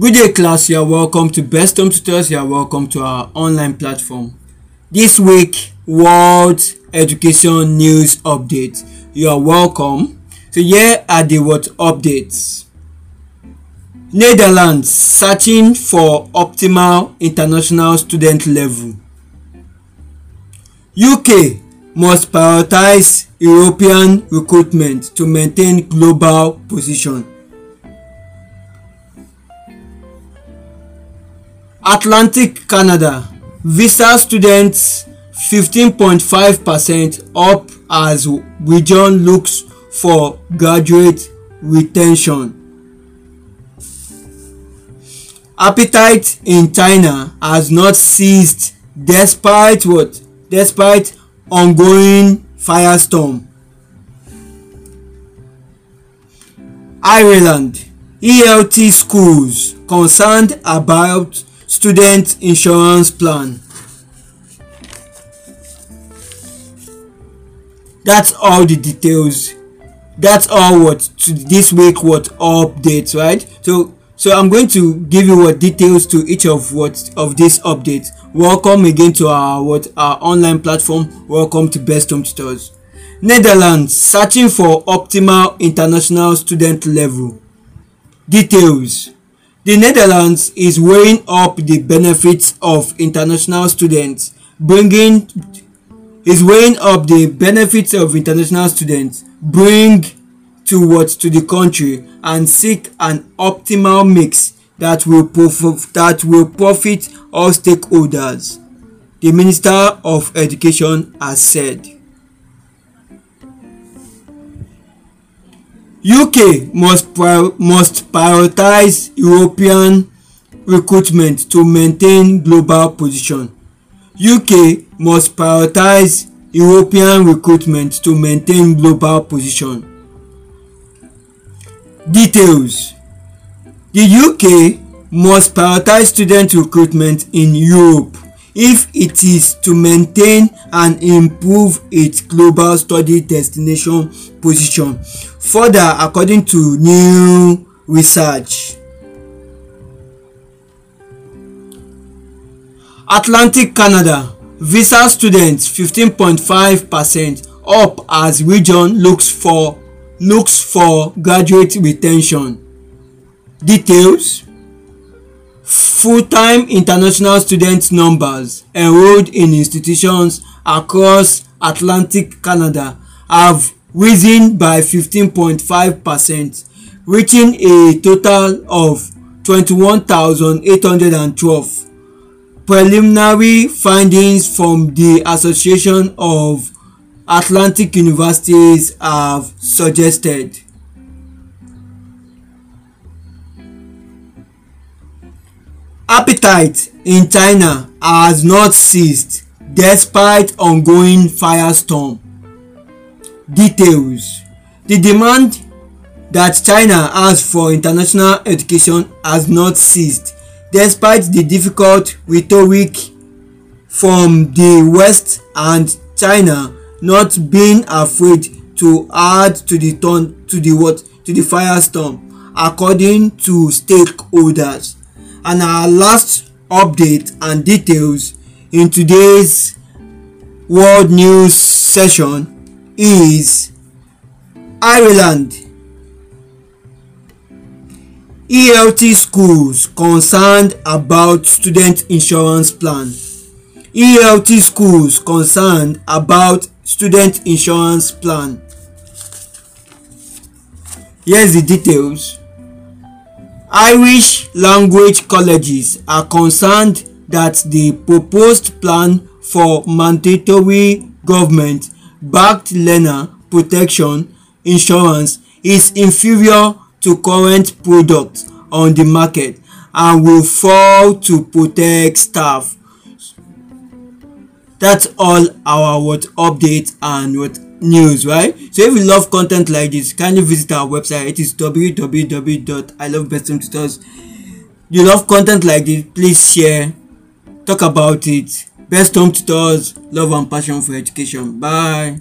Good day class, you are welcome to Best Home Tutors, you are welcome to our online platform. This week, World Education News Update. You are welcome. So here are the what updates. Netherlands searching for optimal international student level. UK must prioritize European recruitment to maintain global position. Atlantic Canada visa students 15.5 percent up as region looks for graduate retention. Appetite in China has not ceased despite what? Despite ongoing firestorm. Ireland ELT schools concerned about student insurance plan. That's all the details. That's all what to this week what updates, right? So so i'm going to give you what details to each of what of this update welcome again to our what our online platform welcome to best home tutors netherlands searching for optimal international student level details the netherlands is weighing up the benefits of international students bringing is weighing up the benefits of international students bring to what to the country and seek an optimal mix that will that will profit all stakeholders. The minister of education has said uk must must prioritize european recruitment to maintain global position. Uk must prioritize european recruitment to maintain global position. Details. The UK must prioritize student recruitment in Europe if it is to maintain and improve its global study destination position further according to new research. Atlantic Canada visa students 15.5 percent up as region looks for looks for graduate retention details full-time international student numbers enrolled in institutions across atlantic canada have risen by 15.5 percent reaching a total of 21,812 preliminary findings from the association of Atlantic universities have suggested. Appetite in China has not ceased despite ongoing firestorm. Details The demand that China has for international education has not ceased despite the difficult rhetoric from the West and China not being afraid to add to the turn to the what to the firestorm according to stakeholders and our last update and details in today's world news session is Ireland. ELT schools concerned about student insurance plan. ELT schools concerned about student insurance plan. Here's the details irish language colleges are concerned that the proposed plan for mandatory government backed learner protection insurance is inferior to current products on the market and will fail to protect staff. That's all our what updates and what news right? So if you love content like this kindly visit our website. It is www.ilovebesthomtutors you love content like this please share. Talk about it. Best home tutors love and passion for education. Bye